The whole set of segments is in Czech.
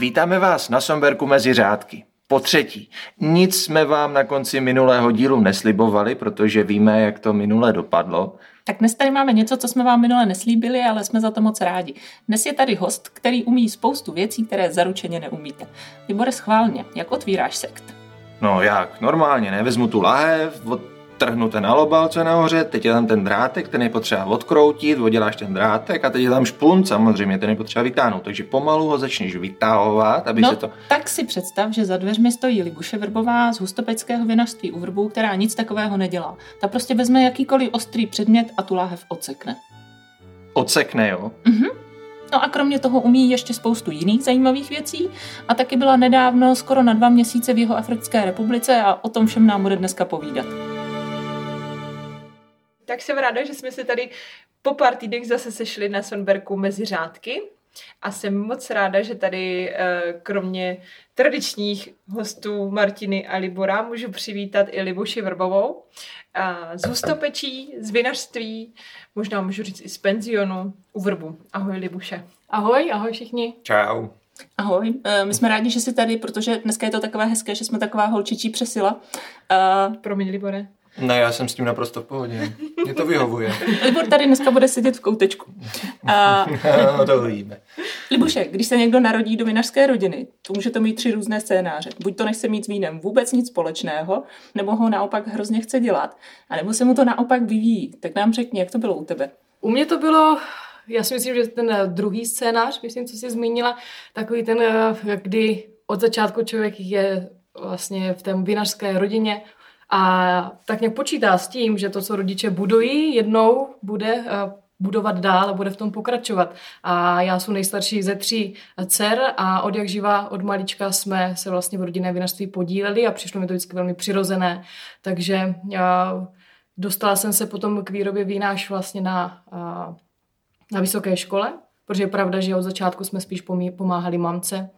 Vítáme vás na Somberku mezi řádky. Po třetí, nic jsme vám na konci minulého dílu neslibovali, protože víme, jak to minule dopadlo. Tak dnes tady máme něco, co jsme vám minule neslíbili, ale jsme za to moc rádi. Dnes je tady host, který umí spoustu věcí, které zaručeně neumíte. Libore, schválně, jak otvíráš sekt? No jak, normálně, nevezmu tu lahev, od trhnu ten alobal, co je nahoře, teď je tam ten drátek, ten je potřeba odkroutit, odděláš ten drátek a teď je tam špunt, samozřejmě, ten je potřeba vytáhnout. Takže pomalu ho začneš vytahovat, aby no, se to... tak si představ, že za dveřmi stojí Libuše Vrbová z hustopeckého vinařství u Vrbů, která nic takového nedělá. Ta prostě vezme jakýkoliv ostrý předmět a tu láhev odsekne. Odsekne, jo? Mhm. No a kromě toho umí ještě spoustu jiných zajímavých věcí a taky byla nedávno skoro na dva měsíce v jeho Africké republice a o tom všem nám bude dneska povídat tak jsem ráda, že jsme se tady po pár týdnech zase sešli na Sonberku mezi řádky. A jsem moc ráda, že tady eh, kromě tradičních hostů Martiny a Libora můžu přivítat i Libuši Vrbovou z hustopečí, z vinařství, možná můžu říct i z penzionu u Vrbu. Ahoj Libuše. Ahoj, ahoj všichni. Čau. Ahoj, eh, my jsme rádi, že jsi tady, protože dneska je to takové hezké, že jsme taková holčičí přesila. Uh, Promiň, Libore. Ne, já jsem s tím naprosto v pohodě. Mě to vyhovuje. Libor tady dneska bude sedět v koutečku. A... no, to uvidíme. Libuše, když se někdo narodí do vinařské rodiny, to může to mít tři různé scénáře. Buď to nechce mít s vínem vůbec nic společného, nebo ho naopak hrozně chce dělat, a nebo se mu to naopak vyvíjí. Tak nám řekni, jak to bylo u tebe. U mě to bylo já si myslím, že ten druhý scénář, myslím, co jsi zmínila, takový ten, kdy od začátku člověk je vlastně v té vinařské rodině, a tak nějak počítá s tím, že to, co rodiče budují, jednou bude eh, budovat dál a bude v tom pokračovat. A já jsem nejstarší ze tří dcer a od jak živa, od malička jsme se vlastně v rodinné vinařství podíleli a přišlo mi to vždycky velmi přirozené. Takže já dostala jsem se potom k výrobě vína až vlastně na, eh, na vysoké škole, protože je pravda, že od začátku jsme spíš pomáhali mamce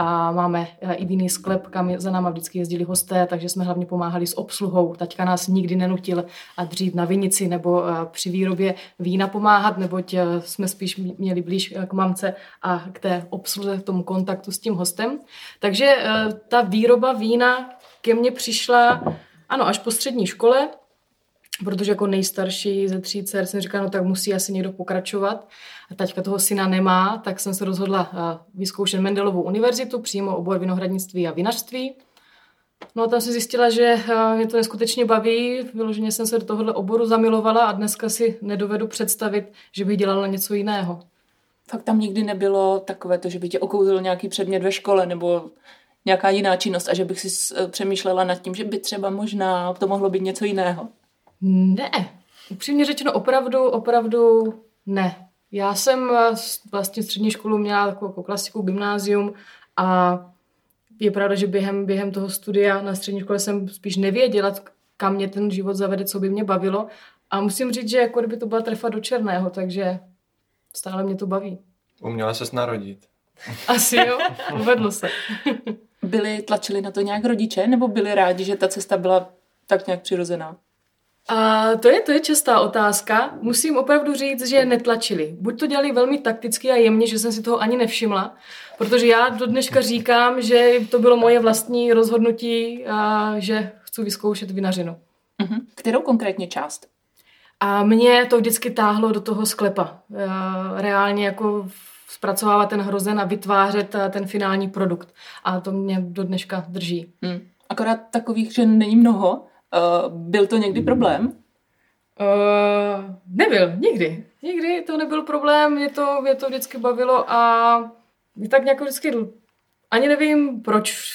a máme eh, i jiný sklep, kam za náma vždycky jezdili hosté, takže jsme hlavně pomáhali s obsluhou. Taťka nás nikdy nenutil a dřít na vinici nebo eh, při výrobě vína pomáhat, neboť eh, jsme spíš měli blíž k mamce a k té obsluze, v tom kontaktu s tím hostem. Takže ta výroba vína ke mně přišla, ano, až po střední škole, protože jako nejstarší ze tří dcer jsem říkala, no tak musí asi někdo pokračovat. A taťka toho syna nemá, tak jsem se rozhodla eh, vyzkoušet Mendelovou univerzitu, přímo obor vinohradnictví a vinařství. No a tam jsem zjistila, že eh, mě to neskutečně baví, vyloženě jsem se do tohohle oboru zamilovala a dneska si nedovedu představit, že bych dělala něco jiného. Fakt tam nikdy nebylo takové to, že by tě okouzil nějaký předmět ve škole nebo nějaká jiná činnost a že bych si eh, přemýšlela nad tím, že by třeba možná to mohlo být něco jiného? Ne, upřímně řečeno opravdu, opravdu ne. Já jsem vlastně střední školu měla takovou jako klasiku gymnázium a je pravda, že během, během toho studia na střední škole jsem spíš nevěděla, kam mě ten život zavede, co by mě bavilo. A musím říct, že jako kdyby to byla trefa do černého, takže stále mě to baví. Uměla se narodit. Asi jo, uvedlo se. byli, tlačili na to nějak rodiče, nebo byli rádi, že ta cesta byla tak nějak přirozená? A to je, to je častá otázka. Musím opravdu říct, že netlačili. Buď to dělali velmi takticky a jemně, že jsem si toho ani nevšimla, protože já do dneška říkám, že to bylo moje vlastní rozhodnutí, a že chci vyzkoušet vinařinu. Uh-huh. Kterou konkrétně část? A mě to vždycky táhlo do toho sklepa. Reálně jako zpracovávat ten hrozen a vytvářet ten finální produkt. A to mě do dneška drží. Hmm. Akorát takových, že není mnoho, Uh, byl to někdy problém? Uh, nebyl, nikdy. Nikdy to nebyl problém, mě to, mě to vždycky bavilo a tak nějak vždycky ani nevím, proč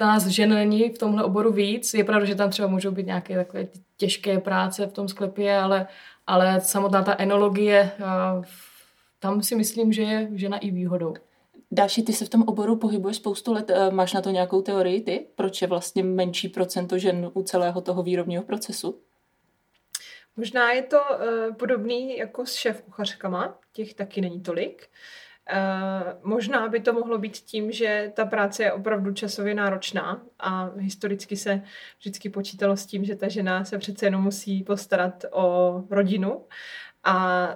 nás žen není v tomhle oboru víc. Je pravda, že tam třeba můžou být nějaké takové těžké práce v tom sklepě, ale, ale samotná ta enologie, tam si myslím, že je žena i výhodou. Dáši, ty se v tom oboru pohybuješ spoustu let. Eh, máš na to nějakou teorii ty? Proč je vlastně menší procento žen u celého toho výrobního procesu? Možná je to uh, podobný jako s šéf kuchařkama, těch taky není tolik. Uh, možná by to mohlo být tím, že ta práce je opravdu časově náročná a historicky se vždycky počítalo s tím, že ta žena se přece jenom musí postarat o rodinu a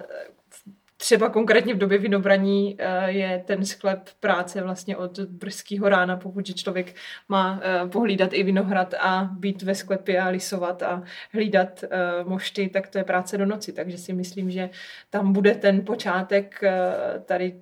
třeba konkrétně v době vinobraní eh, je ten sklep práce vlastně od brzkého rána, pokud člověk má eh, pohlídat i vinohrad a být ve sklepě a lisovat a hlídat eh, mošty, tak to je práce do noci. Takže si myslím, že tam bude ten počátek tady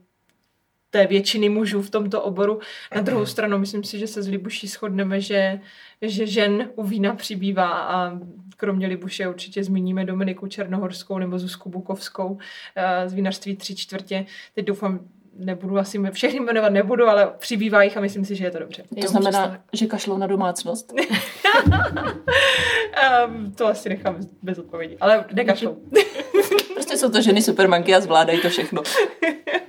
té většiny mužů v tomto oboru. Na druhou stranu myslím si, že se z Libuší shodneme, že, že žen u vína přibývá a kromě Libuše určitě zmíníme Dominiku Černohorskou nebo Zuzku Bukovskou eh, z vinařství tři čtvrtě. Teď doufám, nebudu asi všechny jmenovat nebudu, ale přibývá jich a myslím si, že je to dobře. To znamená, že kašlou na domácnost? um, to asi nechám bez odpovědi, ale nekašlou. prostě jsou to ženy supermanky a zvládají to všechno.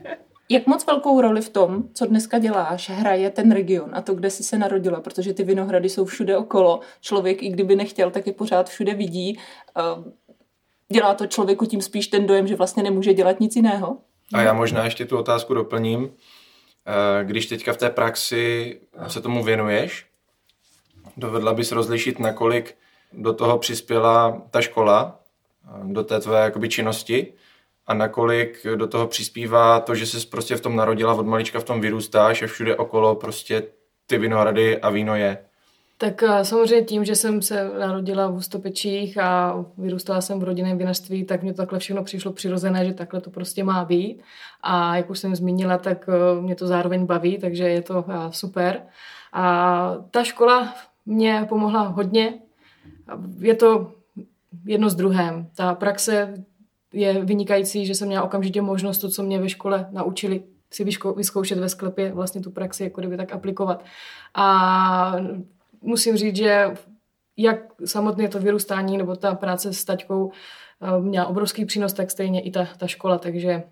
Jak moc velkou roli v tom, co dneska děláš, hraje ten region a to, kde jsi se narodila, protože ty vinohrady jsou všude okolo. Člověk, i kdyby nechtěl, tak je pořád všude vidí. Ehm, dělá to člověku tím spíš ten dojem, že vlastně nemůže dělat nic jiného? A já možná ještě tu otázku doplním. Eh, když teďka v té praxi se tomu věnuješ, dovedla bys rozlišit, nakolik do toho přispěla ta škola, eh, do té tvé jakoby, činnosti, a nakolik do toho přispívá to, že jsi prostě v tom narodila, od malička v tom vyrůstáš a všude okolo prostě ty vinohrady a víno je. Tak eh, samozřejmě tím, že jsem se narodila v Hustopečích a vyrůstala jsem v rodinném vinařství, tak mě to takhle všechno přišlo přirozené, že takhle to prostě má být. A jak už jsem zmínila, tak eh, mě to zároveň baví, takže je to eh, super. A ta škola mě pomohla hodně. Je to jedno s druhém. Ta praxe je vynikající, že jsem měla okamžitě možnost to, co mě ve škole naučili, si vyzkoušet ve sklepě, vlastně tu praxi jako kdyby tak aplikovat. A musím říct, že jak samotné to vyrůstání nebo ta práce s taťkou eh, měla obrovský přínos, tak stejně i ta, ta škola, takže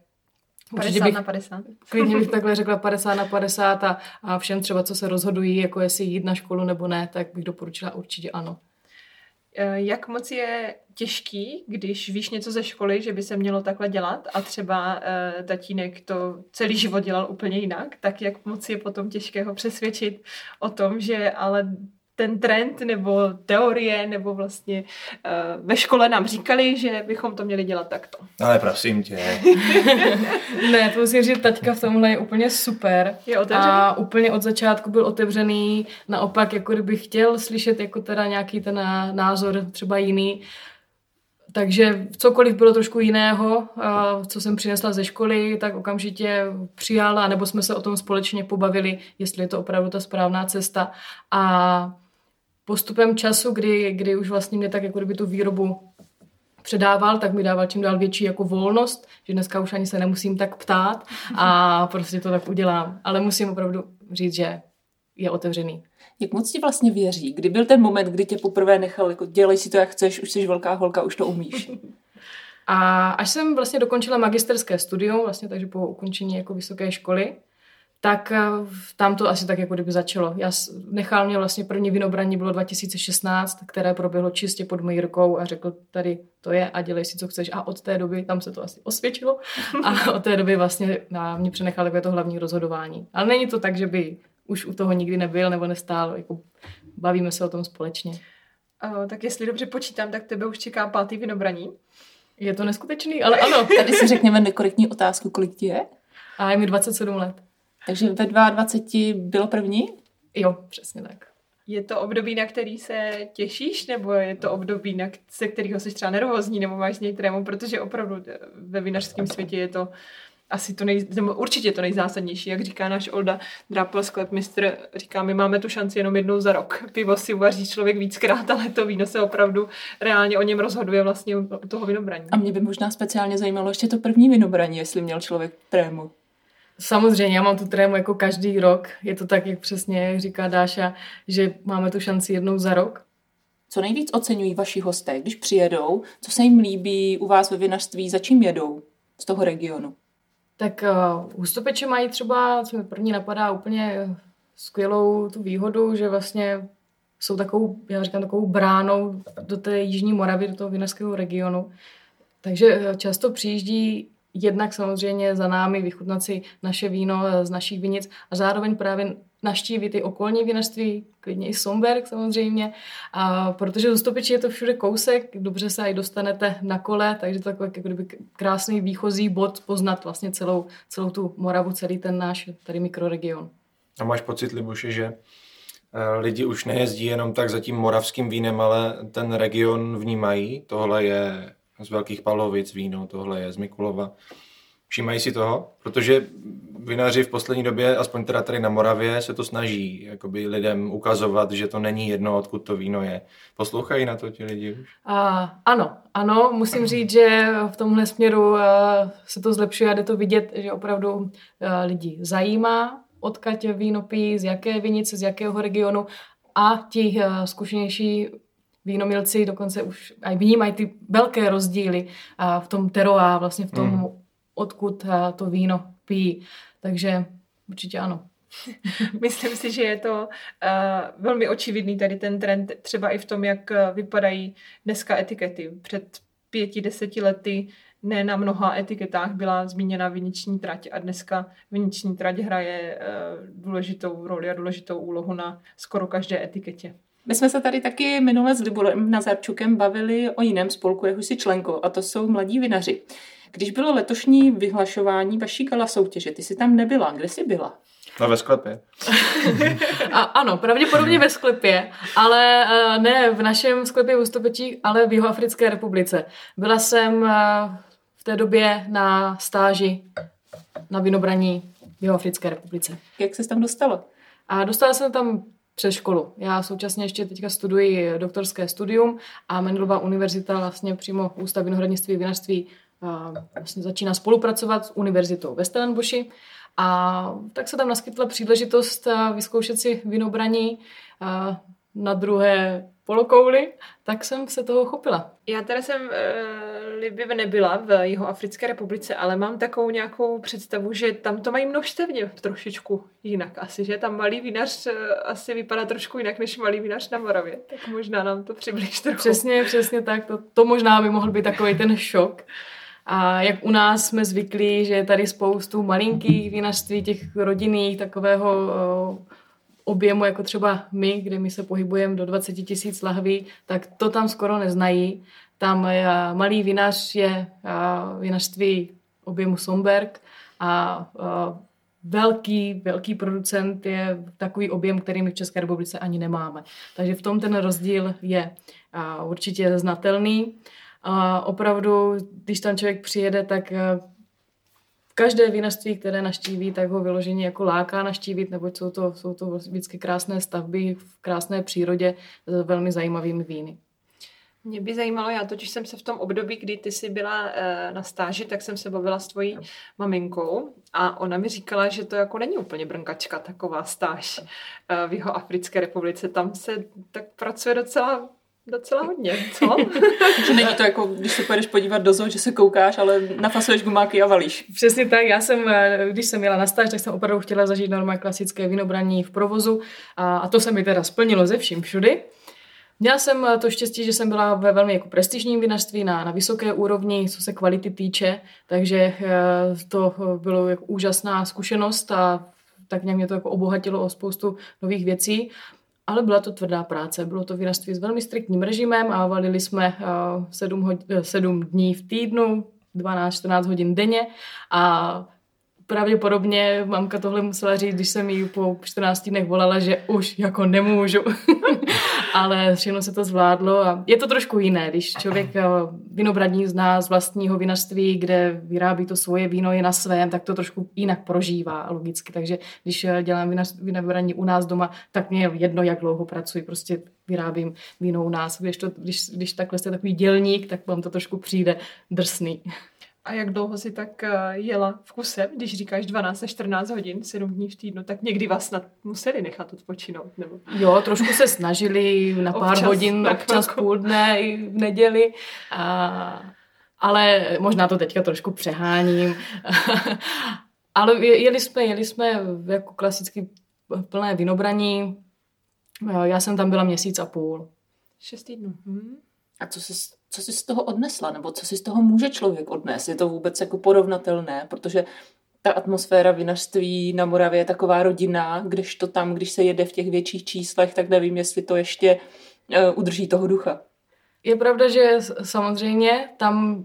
50 bych, na 50. Klidně bych takhle řekla 50 na 50 a, a všem třeba, co se rozhodují, jako jestli jít na školu nebo ne, tak bych doporučila určitě ano. Eh, jak moc je těžký, když víš něco ze školy, že by se mělo takhle dělat a třeba uh, tatínek to celý život dělal úplně jinak, tak jak moc je potom těžké ho přesvědčit o tom, že ale ten trend nebo teorie nebo vlastně uh, ve škole nám říkali, že bychom to měli dělat takto. Ale prosím tě. ne, to musím říct, taťka v tomhle je úplně super. Je otevřený? A úplně od začátku byl otevřený, naopak jako kdyby chtěl slyšet jako teda nějaký ten názor třeba jiný, takže cokoliv bylo trošku jiného, co jsem přinesla ze školy, tak okamžitě přijala, nebo jsme se o tom společně pobavili, jestli je to opravdu ta správná cesta. A postupem času, kdy, kdy už vlastně mě tak jako kdyby tu výrobu předával, tak mi dával čím dál větší jako volnost, že dneska už ani se nemusím tak ptát a prostě to tak udělám. Ale musím opravdu říct, že je otevřený. Jak moc ti vlastně věří? Kdy byl ten moment, kdy tě poprvé nechal, jako dělej si to, jak chceš, už jsi velká holka, už to umíš? A až jsem vlastně dokončila magisterské studium, vlastně takže po ukončení jako vysoké školy, tak eh, tam to asi tak jako kdyby začalo. Já nechal mě vlastně první vinobraní bylo 2016, které proběhlo čistě pod mojí rukou a řekl tady to je a dělej si, co chceš. A od té doby, tam se to asi osvědčilo a od té doby vlastně na mě přenechal takové to hlavní rozhodování. Ale není to tak, že by už u toho nikdy nebyl nebo nestál, jako bavíme se o tom společně. Uh, tak jestli dobře počítám, tak tebe už čeká pátý vinobraní. Je to neskutečný, ale ano. Tady si řekněme nekorektní otázku, kolik ti je? A je mi 27 let. Takže ve 22 bylo první? Jo, přesně tak. Je to období, na který se těšíš, nebo je to období, na, se kterého jsi třeba nervózní, nebo máš některému, protože opravdu ve vinařském světě je to asi to nej, nebo určitě to nejzásadnější, jak říká náš Olda Drapel sklepmistr, říká, my máme tu šanci jenom jednou za rok. Pivo si uvaří člověk víckrát, ale to víno se opravdu reálně o něm rozhoduje vlastně u toho vinobraní. A mě by možná speciálně zajímalo ještě to první vinobraní, jestli měl člověk trému. Samozřejmě, já mám tu trému jako každý rok. Je to tak, jak přesně říká Dáša, že máme tu šanci jednou za rok. Co nejvíc oceňují vaši hosté, když přijedou? Co se jim líbí u vás ve vinařství? Za čím jedou z toho regionu? Tak uh, hustopeče mají třeba, co mi první napadá, úplně skvělou tu výhodu, že vlastně jsou takovou, já říkám, takovou bránou do té Jižní Moravy, do toho vinařského regionu. Takže eh, často přijíždí jednak samozřejmě za námi vychutnat si naše víno z našich vinic a zároveň právě naštívit i okolní vinařství, klidně i Somberg samozřejmě, a protože do Stopiči je to všude kousek, dobře se i dostanete na kole, takže to takový jako kdyby krásný výchozí bod poznat vlastně celou, celou tu Moravu, celý ten náš tady mikroregion. A máš pocit, Libuše, že eh, lidi už nejezdí jenom tak za tím moravským vínem, ale ten region vnímají. Tohle je z Velkých Palovic víno, tohle je z Mikulova. Všímají si toho? Protože vinaři v poslední době, aspoň teda tady na Moravě, se to snaží jakoby lidem ukazovat, že to není jedno, odkud to víno je. Poslouchají na to ti lidi už? A, ano, ano, musím říct, že v tomhle směru uh, se to zlepšuje a jde to vidět, že opravdu uh, lidi zajímá, odkud víno pijí, z jaké vinice, z jakého regionu a ti uh, zkušenější vínomilci dokonce už aj vnímají ty velké rozdíly v tom teroa, vlastně v tom, mm. odkud to víno pijí. Takže určitě ano. Myslím si, že je to uh, velmi očividný tady ten trend, třeba i v tom, jak vypadají dneska etikety. Před pěti, deseti lety ne na mnoha etiketách byla zmíněna viniční trať a dneska viniční trať hraje uh, důležitou roli a důležitou úlohu na skoro každé etiketě. My jsme se tady taky minule s Liborem Nazarčukem bavili o jiném spolku, jeho si členko, a to jsou mladí vinaři. Když bylo letošní vyhlašování vaší kala soutěže, ty jsi tam nebyla. Kde jsi byla? No ve sklepě. A, ano, pravděpodobně ve sklepě, ale uh, ne v našem sklepě v Ústopečí, ale v Jihoafrické republice. Byla jsem uh, v té době na stáži na vinobraní v Jihoafrické republice. Jak se tam dostala? A dostala jsem tam přes školu. Já současně ještě teďka studuji doktorské studium a Mendelova univerzita vlastně přímo Ústav vinohradnictví a vinařství vlastně začíná spolupracovat s univerzitou ve Stellenboši a tak se tam naskytla příležitost vyzkoušet si vinobraní na druhé polokouli, tak jsem se toho chopila. Já teda jsem uh, Libě nebyla v jeho Africké republice, ale mám takovou nějakou představu, že tam to mají množstevně trošičku jinak asi, že tam malý vinař uh, asi vypadá trošku jinak než malý vinař na Moravě. Tak možná nám to přibliž trochu. Přesně, přesně tak. To, to možná by mohl být takový ten šok. A jak u nás jsme zvyklí, že je tady spoustu malinkých vinařství, těch rodinných, takového uh, objemu, jako třeba my, kde my se pohybujeme do 20 tisíc lahví, tak to tam skoro neznají. Tam je, malý vinař je vinařství objemu Somberg a velký, velký producent je takový objem, který my v České republice ani nemáme. Takže v tom ten rozdíl je určitě znatelný. A opravdu, když tam člověk přijede, tak každé vinařství, které naštíví, tak ho vyloženě jako láká naštívit, neboť jsou to, jsou to vždycky krásné stavby v krásné přírodě s velmi zajímavými víny. Mě by zajímalo, já totiž jsem se v tom období, kdy ty jsi byla e, na stáži, tak jsem se bavila s tvojí maminkou a ona mi říkala, že to jako není úplně brnkačka taková stáž e, v jeho Africké republice. Tam se tak pracuje docela docela hodně, co? že není to jako, když se pojedeš podívat do zoo, že se koukáš, ale nafasuješ gumáky a valíš. Přesně tak, já jsem, eh, když jsem jela na stáž, tak jsem opravdu chtěla zažít normálně klasické vinobraní v provozu a, a to se mi teda splnilo ze vším všudy. Měla jsem eh, to štěstí, že jsem byla ve velmi jako prestižním vinařství na, na vysoké úrovni, co se kvality týče, takže eh, to bylo jako úžasná zkušenost a tak nějak mě to jako obohatilo o spoustu nových věcí ale byla to tvrdá práce. Bylo to vinařství s velmi striktním režimem a valili jsme uh, sedm, hod- sedm dní v týdnu, 12-14 hodin denně a pravděpodobně mamka tohle musela říct, když jsem jí po 14 dnech volala, že už jako nemůžu. Ale všechno se to zvládlo a je to trošku jiné, když člověk eh, vinobradní zná z vlastního vinařství, kde vyrábí to svoje víno je na svém, tak to trošku jinak prožívá logicky. Takže když eh, dělám vinobradní u nás doma, tak mě je jedno, jak dlouho pracuji, prostě vyrábím víno u nás. Když, to, když, když takhle jste takový dělník, tak vám to trošku přijde drsný. A jak dlouho si tak eh, jela v kuse, když říkáš 12 až 14 hodin, 7 dní v týdnu, tak někdy vás snad museli nechat odpočinout, nebo? Jo, trošku se snažili na pár občas, hodin, občas chvilku. půl dne i v neděli. A, ale možná to teďka trošku přeháním. ale jeli jsme, jeli jsme jako klasicky plné vinobraní. Já jsem tam byla měsíc a půl. Šest týdnů. Hmm. A co jsi co jsi z toho odnesla, nebo co si z toho může člověk odnést? Je to vůbec jako porovnatelné, protože ta atmosféra vinařství na Moravě je taková rodinná, když to tam, když se jede v těch větších číslech, tak nevím, jestli to ještě uh, udrží toho ducha. Je pravda, že samozřejmě tam,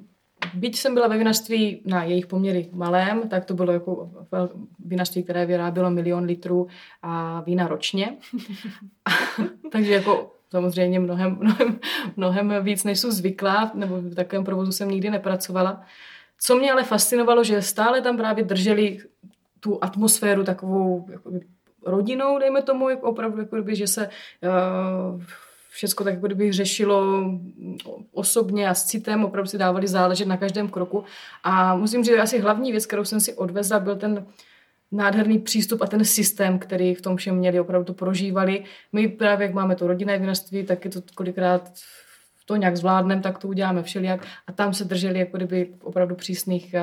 byť jsem byla ve vinařství na jejich poměry malém, tak to bylo jako vinařství, které vyrábělo milion litrů a vína ročně. Takže jako samozřejmě mnohem, mnohem, mnohem víc, než jsou zvyklá, nebo v takovém provozu jsem nikdy nepracovala. Co mě ale fascinovalo, že stále tam právě drželi tu atmosféru takovou jako rodinou, dejme tomu, jako opravdu, jako kdyby, že se uh, všechno tak jako kdyby řešilo osobně a s citem, opravdu si dávali záležet na každém kroku. A musím říct, že asi hlavní věc, kterou jsem si odvezla, byl ten nádherný přístup a ten systém, který v tom všem měli, opravdu to prožívali. My právě, jak máme to rodinné vinařství, tak je to kolikrát to nějak zvládneme, tak to uděláme všelijak. A tam se drželi jako kdyby opravdu přísných eh,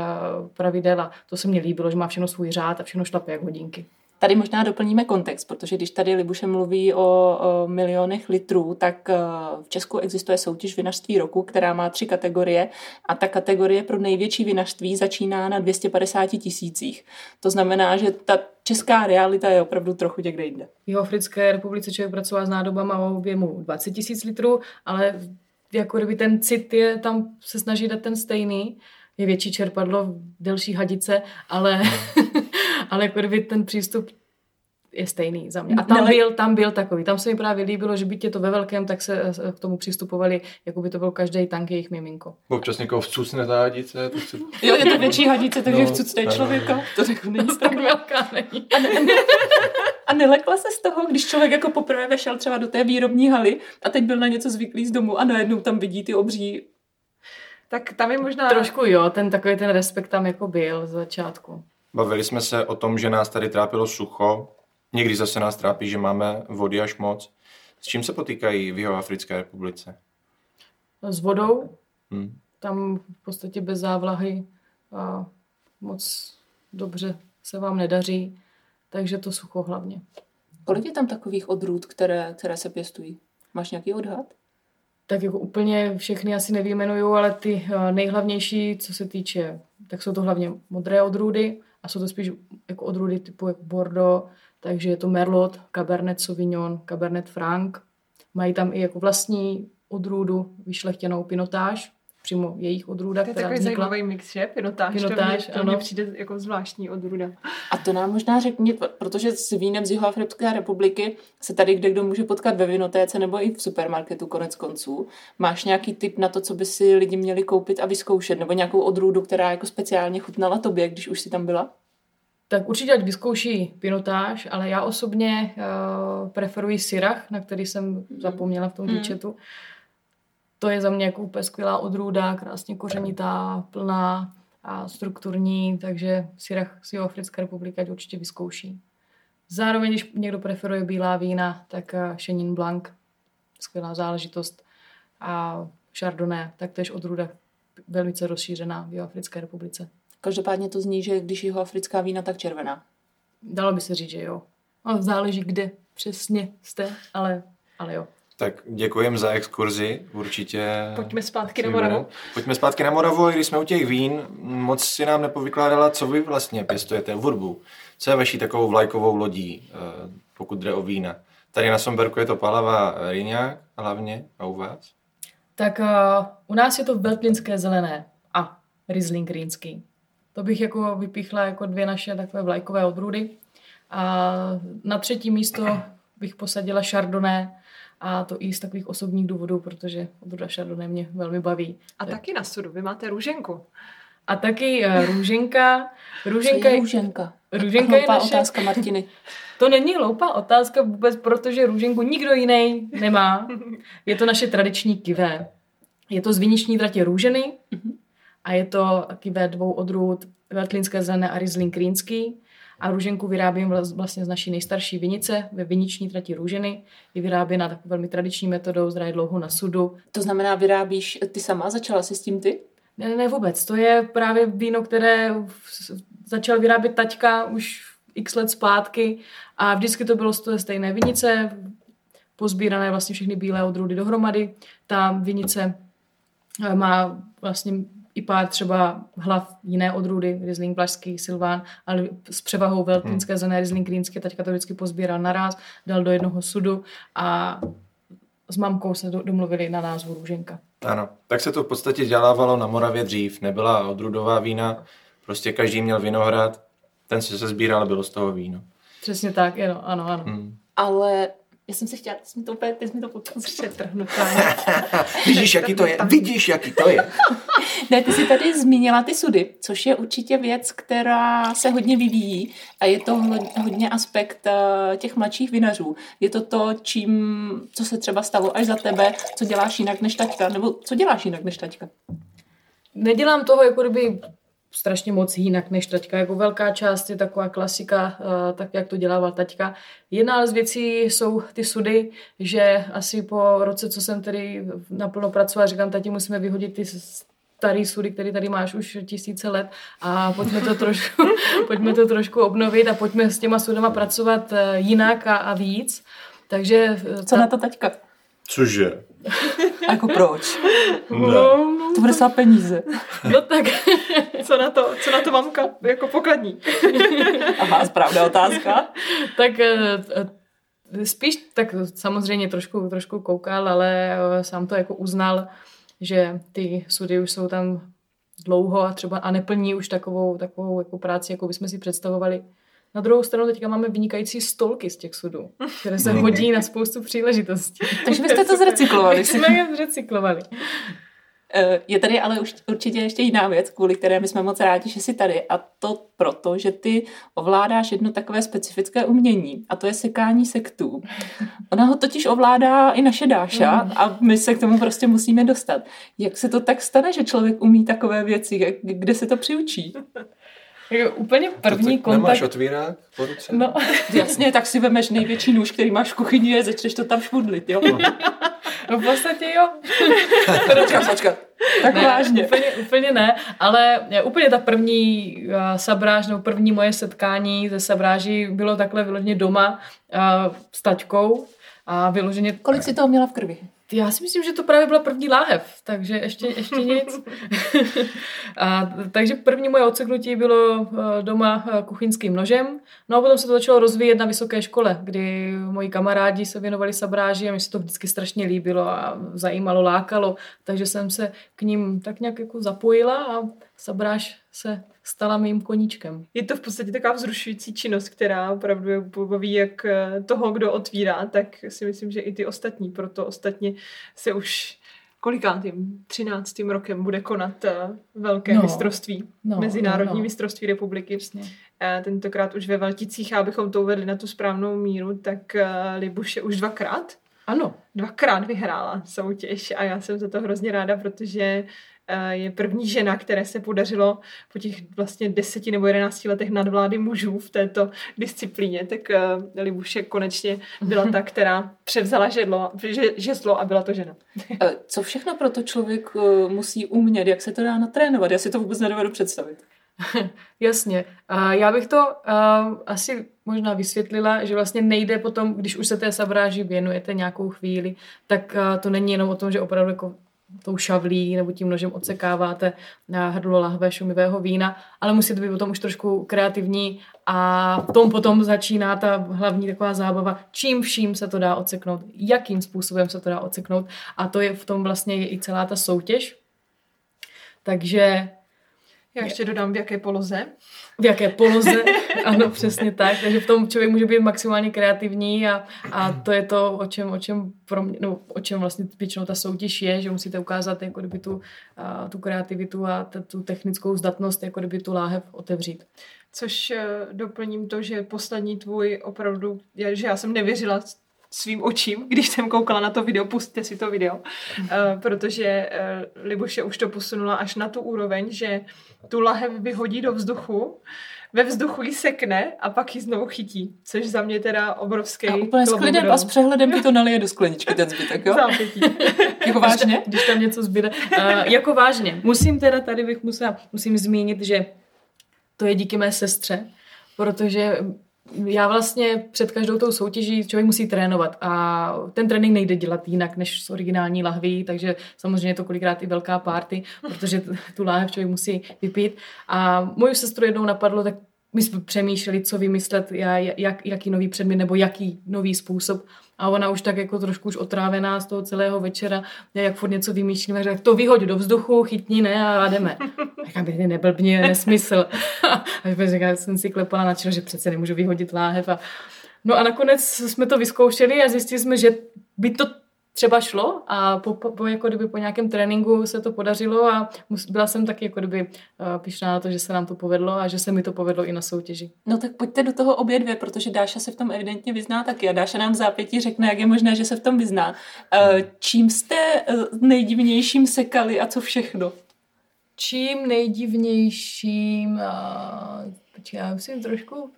pravidel a to se mně líbilo, že má všechno svůj řád a všechno šlape jak hodinky. Tady možná doplníme kontext, protože když tady Libuše mluví o, o milionech litrů, tak eh, v Česku existuje soutěž vinařství roku, která má tři kategorie a ta kategorie pro největší vinařství začíná na 250 tisících. To znamená, že ta česká realita je opravdu trochu někde jinde. V Africké republice člověk pracoval s nádobama o objemu 20 tisíc litrů, ale jako kdyby ten cit je tam se snaží dát ten stejný, je větší čerpadlo, delší hadice, ale, ale jako kdyby ten přístup je stejný za mě. A tam byl, tam byl takový. Tam se mi právě líbilo, že byť je to ve velkém, tak se k tomu přistupovali, jako by to byl každý tank jejich miminko. Občas někoho vcucne ta hadice. To se... Jo, je to větší hadice, takže no, vcucne člověka. To řeknu, není tak velká není. A, ne, ne, a nelekla se z toho, když člověk jako poprvé vešel třeba do té výrobní haly a teď byl na něco zvyklý z domu a najednou tam vidí ty obří tak tam je možná... Trošku jo, ten takový ten respekt tam jako byl z začátku. Bavili jsme se o tom, že nás tady trápilo sucho. Někdy zase nás trápí, že máme vody až moc. S čím se potýkají v Jihoafrické republice? S vodou. Hmm. Tam v podstatě bez závlahy a moc dobře se vám nedaří, takže to sucho hlavně. Kolik je tam takových odrůd, které, které se pěstují? Máš nějaký odhad? tak jako úplně všechny asi nevyjmenuju, ale ty eh, nejhlavnější, co se týče, tak jsou to hlavně modré odrůdy a jsou to spíš jako odrůdy typu jako Bordeaux, takže je to Merlot, Cabernet Sauvignon, Cabernet Franc. Mají tam i jako vlastní odrůdu vyšlechtěnou pinotáž, přímo jejich odrůda, to je takový vznikla. zajímavý mix, že? Pinotáž, Pinotáž to, mě, to mě přijde jako zvláštní odrůda. A to nám možná řekni, protože s vínem z Jihoafrické republiky se tady kde kdo může potkat ve vinotéce nebo i v supermarketu konec konců. Máš nějaký tip na to, co by si lidi měli koupit a vyzkoušet? Nebo nějakou odrůdu, která jako speciálně chutnala tobě, když už si tam byla? Tak určitě ať vyzkouší pinotáž, ale já osobně uh, preferuji syrah, na který jsem zapomněla v tom mm. To je za mě jako úplně skvělá odrůda, krásně kořenitá, plná a strukturní, takže Syrah z Africké republiky ať určitě vyzkouší. Zároveň, když někdo preferuje bílá vína, tak eh, Chenin Blanc, skvělá záležitost. A Chardonnay, taktéž odrůda velice rozšířená v Africké republice. Každopádně to zní, že když je africká vína, tak červená. Dalo by se říct, že jo. Ale záleží, kde přesně jste, ale, ale jo. Tak děkujem za exkurzi, určitě. Pojďme zpátky na Moravu. Pojďme zpátky na Moravu, když jsme u těch vín, moc si nám nepovykládala, co vy vlastně pěstujete v hudbu. Co je vaší takovou vlajkovou lodí, eh, pokud jde o vína? Tady na Somberku je to Palava Rýňák hlavně, a u vás? Tak uh, u nás je to Veltlinské zelené a Riesling Rýnský. To bych jako vypíchla jako dvě naše takové vlajkové odrůdy. A na třetí místo bych posadila Chardonnay a to i z takových osobních důvodů, protože odrůda Chardonnay mě velmi baví. A tak. taky na sudu, vy máte růženku. A taky uh, růženka. Růženka je růženka. Růženka je naše... otázka Martiny. To není hloupá otázka vůbec, protože růženku nikdo jiný nemá. Je to naše tradiční kivé. Je to z viniční tratě růženy mhm. a je to kivé dvou odrůd Veltlínské zelené a Riesling Krínský a růženku vyrábím vlastně z naší nejstarší vinice ve viniční trati růženy. Je vyráběna takovou velmi tradiční metodou, zraje dlouho na sudu. To znamená, vyrábíš ty sama? Začala jsi s tím ty? Ne, ne, ne vůbec. To je právě víno, které začal vyrábět taťka už x let zpátky a vždycky to bylo z té stejné vinice, pozbírané vlastně všechny bílé odrůdy dohromady. Ta vinice eh, má vlastně i pár třeba hlav jiné odrůdy, Riesling Blažský, Silván, ale s převahou veltlínské zené Riesling Rýnské, taťka to vždycky pozbíral naraz, dal do jednoho sudu a s mamkou se domluvili na názvu Růženka. Ano, tak se to v podstatě dělávalo na Moravě dřív. Nebyla odrudová vína, prostě každý měl vinohrad, ten se sbíral, bylo z toho víno. Přesně tak, ano, ano, ano. Hmm. Ale já jsem se chtěla, ty jsi mi to úplně, ty jsi mi to přetrhnutá. Vidíš, jaký to je, vidíš, jaký to je. ne, ty jsi tady zmínila ty sudy, což je určitě věc, která se hodně vyvíjí a je to hodně aspekt eh, těch mladších vinařů. Je to to, čím, co se třeba stalo až za tebe, co děláš jinak než taťka, nebo co děláš jinak než taťka? Nedělám toho jako kdyby strašně moc jinak než taťka. Jako velká část je taková klasika, eh, tak jak to dělával taťka. Jedna z věcí jsou ty sudy, že asi po roce, co jsem tedy naplno pracovala, říkám, tati, musíme vyhodit ty starý sudy, který tady máš už tisíce let a pojďme to trošku, pojďme to trošku obnovit a pojďme s těma sudama pracovat eh, jinak a, a víc. Takže... Ta... Co na to taťka? Cože? A jako proč? No, to bude stát peníze. No tak, co na to, co na to mamka jako pokladní? Aha, správná otázka. tak eh, eh, spíš, tak samozřejmě trošku, trošku koukal, ale eh, sám to jako uznal, že ty sudy už jsou tam dlouho a třeba a neplní už takovou, takovou jako práci, jako bychom si představovali. Na druhou stranu teďka máme vynikající stolky z těch sudů, které se hodí na spoustu příležitostí. Takže vy jste to zrecyklovali. jsme je zrecyklovali. Eh, je tady ale už určitě ještě jiná věc, kvůli které my jsme moc rádi, že jsi tady. A to proto, že ty ovládáš jedno takové specifické umění. A to je sekání sektů. Ona ho totiž ovládá i naše Dáša mm. a my se k tomu prostě musíme dostat. Jak se to tak stane, že člověk umí takové věci? Kde se to přiučí? Jako úplně první to kontakt... Nemáš otvírák po ruce? No, jasně, tak si vemeš největší nůž, který máš v kuchyni a začneš to tam šmudlit, jo? No v podstatě jo. počkat, počkat. Tak ne, vážně. Úplně, úplně ne, ale úplně ta první uh, sabráž, nebo první moje setkání ze sabráží bylo takhle vyloženě doma uh, s taťkou a vyloženě... Kolik si toho měla v krvi? Já si myslím, že to právě byla první láhev, takže ještě, ještě nic. a, takže první moje odseknutí bylo eh, doma eh, kuchyňským nožem, no a potom se to začalo rozvíjet na vysoké škole, kdy moji kamarádi se věnovali sabráži a mi se to vždycky strašně líbilo a zajímalo, lákalo, takže jsem se k ním tak nějak jako zapojila a sabráž se stala mým koníčkem. Je to v podstatě taková vzrušující činnost, která opravdu baví jak eh, toho, kdo otvírá, tak si myslím, že i ty ostatní. Proto ostatně se už kolikátým, třináctým rokem bude konat eh, velké no, mistrovství, no, mezinárodní no, no. mistrovství republiky. Přesně. Eh, tentokrát už ve Valticích, abychom to uvedli na tu správnou míru, tak Libuše už dvakrát ano. Dvakrát vyhrála soutěž a já jsem za to hrozně ráda, protože je první žena, které se podařilo po těch vlastně deseti nebo jedenácti letech nadvlády mužů v této disciplíně, tak uh, Libuše konečně byla ta, která převzala žedlo, že, žezlo a byla to žena. Co všechno pro to člověk musí umět? Jak se to dá natrénovat? Já si to vůbec nedovedu představit. Jasně. Já bych to asi možná vysvětlila, že vlastně nejde potom, když už se té sabráži věnujete nějakou chvíli, tak to není jenom o tom, že opravdu jako tou šavlí nebo tím nožem odsekáváte na hrdlo lahve šumivého vína, ale musíte být potom už trošku kreativní a v tom potom začíná ta hlavní taková zábava, čím vším se to dá odseknout, jakým způsobem se to dá odseknout a to je v tom vlastně i celá ta soutěž. Takže já ještě dodám, v jaké poloze. V jaké poloze, ano, přesně tak. Takže v tom člověk může být maximálně kreativní a, a to je to, o čem, o čem, pro mě, no, o čem vlastně většinou ta soutěž je, že musíte ukázat jako kdyby tu, a, tu kreativitu a t, tu technickou zdatnost, jako kdyby tu láhev otevřít. Což uh, doplním to, že poslední tvůj opravdu, že já jsem nevěřila svým očím, když jsem koukala na to video, pustíte si to video, uh, protože uh, Libuše už to posunula až na tu úroveň, že tu lahev vyhodí do vzduchu, ve vzduchu ji sekne a pak ji znovu chytí, což za mě teda obrovský A úplně s klidem a s přehledem ti to nalije do skleničky ten zbytek, jo? jako vážně? Když tam něco zbyde. Uh, jako vážně. Musím teda, tady bych musela, musím zmínit, že to je díky mé sestře, protože já vlastně před každou tou soutěží člověk musí trénovat a ten trénink nejde dělat jinak než s originální lahví, takže samozřejmě je to kolikrát i velká party, protože tu láhev člověk musí vypít. A moju sestru jednou napadlo, tak my jsme přemýšleli, co vymyslet, jak, jaký nový předmět nebo jaký nový způsob. A ona už tak jako trošku už otrávená z toho celého večera, jak furt něco vymýšlíme, tak to vyhoď do vzduchu, chytni, ne, a jdeme. Říkám, by neblbně, nesmysl. a říkám, jsem si klepala na čelo, že přece nemůžu vyhodit láhev. A... No a nakonec jsme to vyzkoušeli a zjistili jsme, že by to třeba šlo a po, po, jako kdyby po nějakém tréninku se to podařilo a byla jsem taky jako kdyby uh, pišná na to, že se nám to povedlo a že se mi to povedlo i na soutěži. No tak pojďte do toho obě dvě, protože Dáša se v tom evidentně vyzná taky a Dáša nám v zápětí řekne, jak je možné, že se v tom vyzná. Uh, čím jste uh, nejdivnějším sekali a co všechno? Čím nejdivnějším, uh, počkej, já musím trošku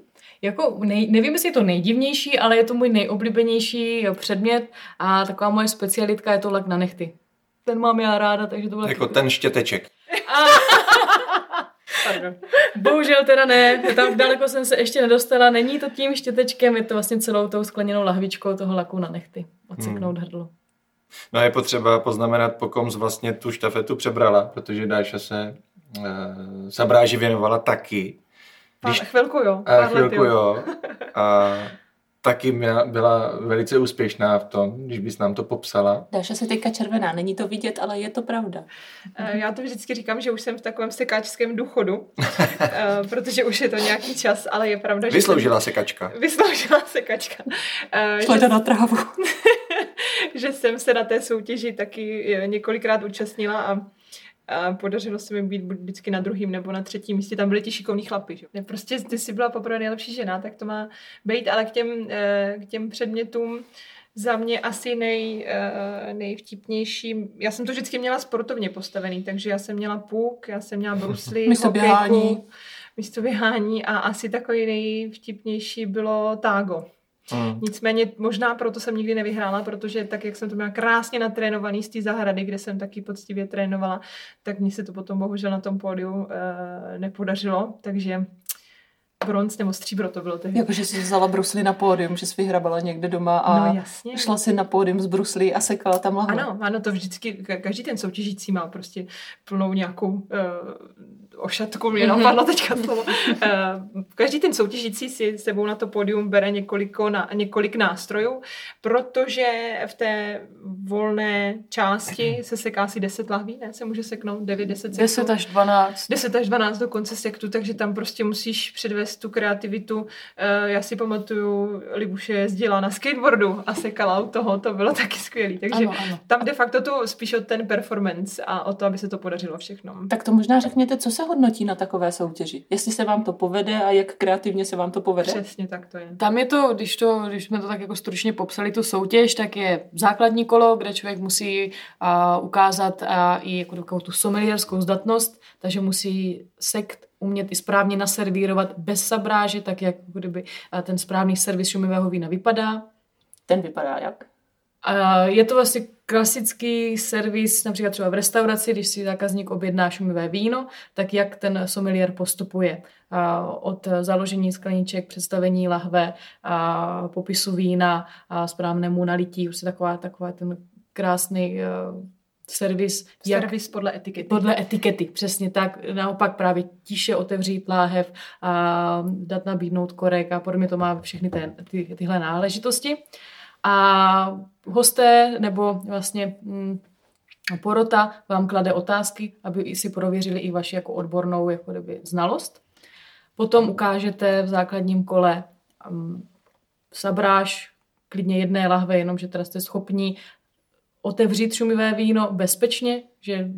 jako nej, nevím, jestli je to nejdivnější, ale je to můj nejoblíbenější předmět a taková moje specialitka je to lak na nechty. Ten mám já ráda, takže to bylo... Jako ten štěteček. Pardon. Bohužel teda ne, tam daleko jsem se ještě nedostala. Není to tím štětečkem, je to vlastně celou tou skleněnou lahvičkou toho laku na nechty. Odseknout hmm. hrdlo. No je potřeba poznamenat, pokom z vlastně tu štafetu přebrala, protože Dáša se uh, sabráži věnovala taky Pár, Když, chvilku jo. Pár chvilku let, jo. jo. A taky byla velice úspěšná v tom, když bys nám to popsala. Dáša se teďka červená, není to vidět, ale je to pravda. Eh, já to vždycky říkám, že už jsem v takovém sekáčském důchodu, eh, protože už je to nějaký čas, ale je pravda, že... Vysloužila jsem... sekačka. Vysloužila sekačka. Eh, Šla to na trávu. že jsem se na té soutěži taky několikrát účastnila a a podařilo se mi být vždycky na druhém nebo na třetím místě. Tam byli ti šikovní chlapi. Že? Prostě ty jsi byla poprvé nejlepší žena, tak to má být, ale k těm, eh, k těm předmětům za mě asi nej, eh, nejvtipnější. Já jsem to vždycky měla sportovně postavený, takže já jsem měla puk, já jsem měla brusly, místo běhání. místo běhání a asi takový nejvtipnější bylo tágo. Mm. Nicméně možná proto jsem nikdy nevyhrála, protože tak, jak jsem to měla krásně natrénovaný z té zahrady, kde jsem taky poctivě trénovala, tak mně se to potom bohužel na tom pódiu e, nepodařilo, takže bronz nebo stříbro to bylo tehdy. Jakože jsi vzala brusly na pódium, že jsi vyhrabala někde doma a no, jasně. šla si na pódium z bruslí a sekala tam lahve. Ano, ano, to vždycky, každý ten soutěžící má prostě plnou nějakou uh, ošatku, mě napadlo teďka slovo. Uh, každý ten soutěžící si sebou na to pódium bere několiko na, několik nástrojů, protože v té volné části se seká asi 10 lahví, ne? Se může seknout 9, 10 sektů. 10 až 12. 10 až 12 do konce sektu, takže tam prostě musíš předvést tu kreativitu. Uh, já si pamatuju, Libuše jezdila na skateboardu a sekala u toho, to bylo taky skvělý. Takže ano, ano. tam de facto to spíš o ten performance a o to, aby se to podařilo všechno. Tak to možná řekněte, co se hodnotí na takové soutěži? Jestli se vám to povede a jak kreativně se vám to povede? Přesně tak to je. Tam je to, když, to, když jsme to tak jako stručně popsali, tu soutěž, tak je základní kolo, kde člověk musí uh, ukázat uh, i jako takovou tu somelierskou zdatnost, takže musí sekt umět i správně naservírovat bez sabráže, tak jak kdyby ten správný servis šumivého vína vypadá. Ten vypadá jak? A je to vlastně klasický servis, například třeba v restauraci, když si zákazník objedná šumivé víno, tak jak ten sommelier postupuje od založení skleniček, představení lahve, a popisu vína, a správnému nalití, už taková, taková ten krásný e, servis. Jak, servis podle etikety. Podle etikety, přesně tak. Naopak právě tiše otevřít láhev a dát nabídnout korek a podobně to má všechny ty, ty, tyhle náležitosti. A hosté nebo vlastně mm, porota vám klade otázky, aby si prověřili i vaši jako odbornou jako doby, znalost. Potom ukážete v základním kole um, sabráž, klidně jedné lahve, jenom že teda jste schopní otevřít šumivé víno bezpečně, že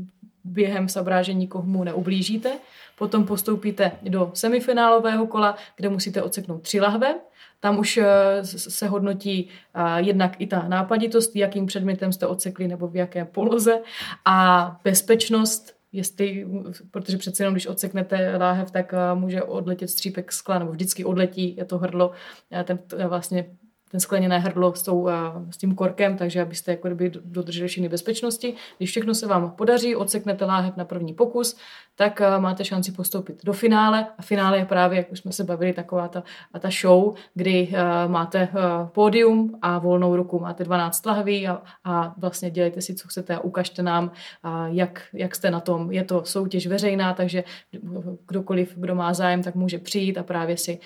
během sabráže nikomu neublížíte. Potom postoupíte do semifinálového kola, kde musíte odseknout tři lahve. Tam už eh, se hodnotí eh, jednak i ta nápaditost, jakým předmětem jste odsekli nebo v jaké poloze a bezpečnost, jestli, protože přece jenom, když odseknete láhev, tak eh, může odletět střípek skla, nebo vždycky odletí, je to hrdlo, ten vlastně ten skleněné hrdlo s, tou, s tím korkem, takže abyste jako kdyby dodrželi všechny bezpečnosti. Když všechno se vám podaří, odseknete láhev na první pokus, tak máte šanci postoupit do finále. A finále je právě, jak už jsme se bavili, taková ta, ta show, kdy máte pódium a volnou ruku. Máte 12 lahví a, a vlastně dělejte si, co chcete a ukažte nám, jak, jak jste na tom. Je to soutěž veřejná, takže kdokoliv, kdo má zájem, tak může přijít a právě si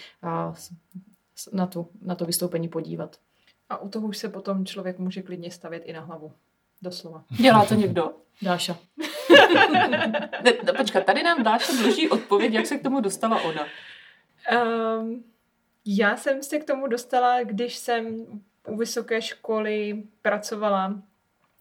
na, tu, na to vystoupení podívat. A u toho už se potom člověk může klidně stavět i na hlavu. Doslova. Dělá to někdo? Dáša. ne, no, počkat, tady nám Dáša dluží odpověď, jak se k tomu dostala ona. Um, já jsem se k tomu dostala, když jsem u vysoké školy pracovala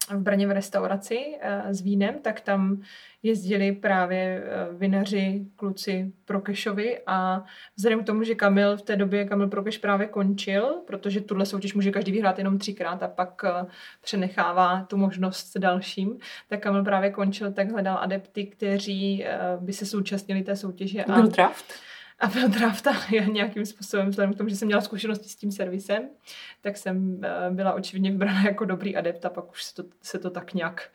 v Brně v restauraci uh, s vínem, tak tam jezdili právě uh, vinaři, kluci Prokešovi a vzhledem k tomu, že Kamil v té době Kamil Prokeš právě končil, protože tuhle soutěž může každý vyhrát jenom třikrát a pak uh, přenechává tu možnost dalším, tak Kamil právě končil, tak hledal adepty, kteří by se současnili té soutěže. Byl draft? A byl drafta nějakým způsobem, vzhledem k tomu, že jsem měla zkušenosti s tím servisem, tak jsem uh, byla očividně vybrána jako dobrý adept a pak už se to, se to tak nějak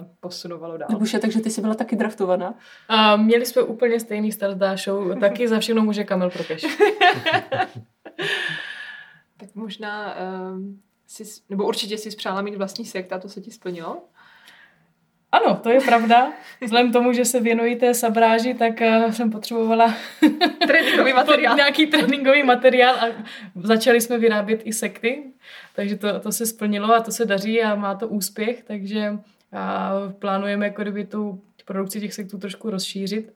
uh, posunovalo dál. Nebuše, takže ty jsi byla taky draftovaná? Uh, měli jsme úplně stejný start s Dášou, taky za všechno může Kamil Prokeš. tak možná uh, jsi, nebo určitě jsi přála mít vlastní sekt a to se ti splnilo? Ano, to je pravda. Vzhledem tomu, že se věnují té sabráži, tak uh, jsem potřebovala tréninkový materiál. nějaký tréninkový materiál a začali jsme vyrábět i sekty, takže to, to se splnilo a to se daří a má to úspěch, takže uh, plánujeme jako kdyby tu produkci těch sektů trošku rozšířit.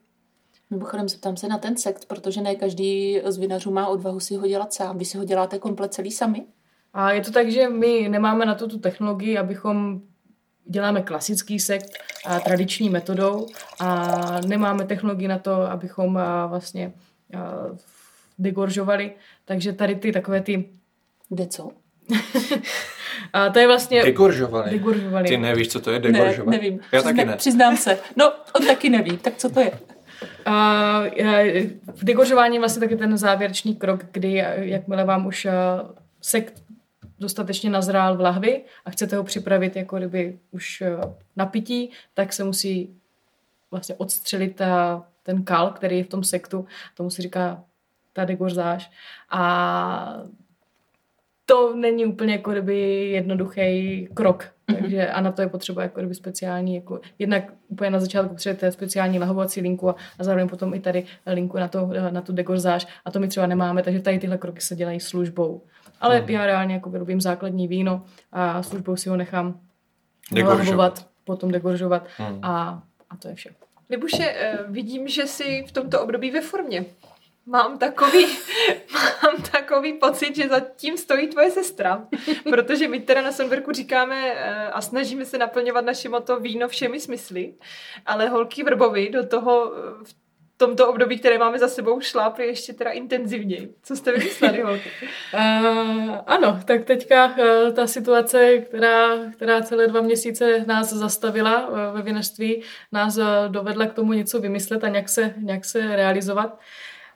Mimochodem zeptám se na ten sekt, protože ne každý z vinařů má odvahu si ho dělat sám. Vy si ho děláte komplet celý sami? A je to tak, že my nemáme na to tu technologii, abychom děláme klasický sekt a tradiční metodou a nemáme technologii na to, abychom a, vlastně a, degoržovali. Takže tady ty takové ty... Kde co? a to je vlastně... Degoržovali. Degoržovali. Ty nevíš, co to je degoržovat? Ne, nevím. Já Přizna, taky ne. Přiznám se. No, on taky neví. Tak co to je? Uh, v degoržování je vlastně taky ten závěrečný krok, kdy jakmile vám už uh, sekt dostatečně nazrál v lahvi a chcete ho připravit jako kdyby už eh, na pití, tak se musí vlastně odstřelit ta, ten kal, který je v tom sektu, tomu se říká ta degorzáž. A to není úplně jako kdyby jednoduchý krok. Mm-hmm. Takže a na to je potřeba jako kdyby speciální, jako jednak úplně na začátku potřebujete speciální lahovací linku a, a zároveň potom i tady linku na, to, na tu degorzáž a to my třeba nemáme, takže tady tyhle kroky se dělají službou. Ale hmm. já reálně jako vyrobím základní víno a službou si ho nechám lahvovat, potom degoržovat hmm. a, a to je vše. Libuše, eh, vidím, že jsi v tomto období ve formě. Mám takový, mám takový pocit, že za tím stojí tvoje sestra, protože my teda na Sonberku říkáme eh, a snažíme se naplňovat naše moto víno všemi smysly, ale holky Vrbovi do toho eh, v tomto období, které máme za sebou, šlápli ještě teda intenzivněji. Co jste vymysleli, holky? Uh, ano, tak teďka uh, ta situace, která, která celé dva měsíce nás zastavila uh, ve vinařství, nás uh, dovedla k tomu něco vymyslet a nějak se, nějak se realizovat.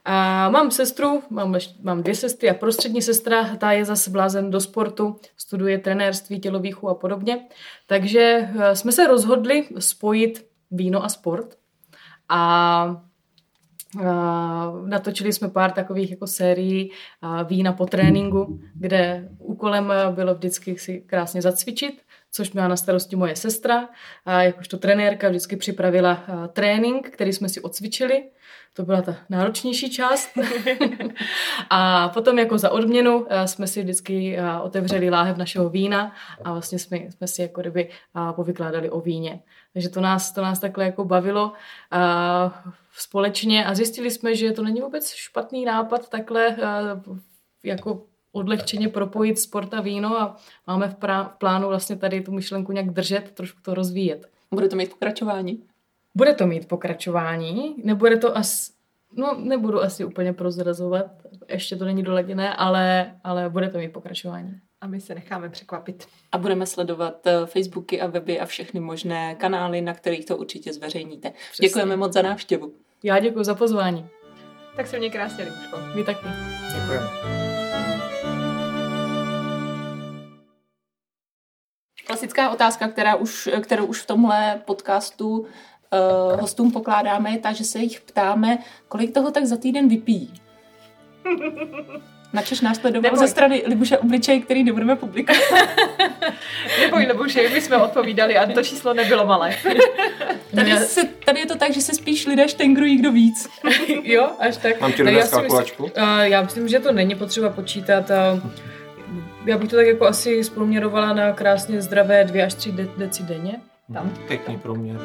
A mám sestru, mám, mám dvě sestry a prostřední sestra, ta je zase blázen do sportu, studuje trenérství, tělovýchu a podobně. Takže jsme se rozhodli spojit víno a sport. A natočili jsme pár takových jako sérií vína po tréninku, kde úkolem bylo vždycky si krásně zacvičit, což měla na starosti moje sestra. A jakožto trenérka vždycky připravila trénink, který jsme si odcvičili. To byla ta náročnější část. a potom jako za odměnu jsme si vždycky otevřeli láhev našeho vína a vlastně jsme, jsme si jako kdyby povykládali o víně. Takže to nás, to nás takhle jako bavilo společně a zjistili jsme, že to není vůbec špatný nápad takhle jako odlehčeně propojit sport a víno a máme v, prá- v plánu vlastně tady tu myšlenku nějak držet, trošku to rozvíjet. Bude to mít pokračování? Bude to mít pokračování, nebude to asi, no nebudu asi úplně prozrazovat, ještě to není doladěné, ale, ale bude to mít pokračování a my se necháme překvapit. A budeme sledovat eh, Facebooky a weby a všechny možné kanály, na kterých to určitě zveřejníte. Přesně. Děkujeme moc za návštěvu. Já děkuji za pozvání. Tak se mě krásně, Libuško. Vy taky. Děkujeme. Klasická otázka, která už, kterou už v tomhle podcastu uh, hostům pokládáme, je ta, že se jich ptáme, kolik toho tak za týden vypijí. Načež následoval Neboj. ze strany Libuše obličej, který nebudeme publikovat. Neboj, nebo že my jsme odpovídali a to číslo nebylo malé. Tady, se, tady je to tak, že se spíš lidé štengrují, kdo víc. jo, až tak. Mám ti dnes já si myslím-? A já myslím, že to není potřeba počítat. A já bych to tak jako asi zprůměrovala na krásně zdravé 2 až 3 de- deci denně. Tam. Pěkný průměr.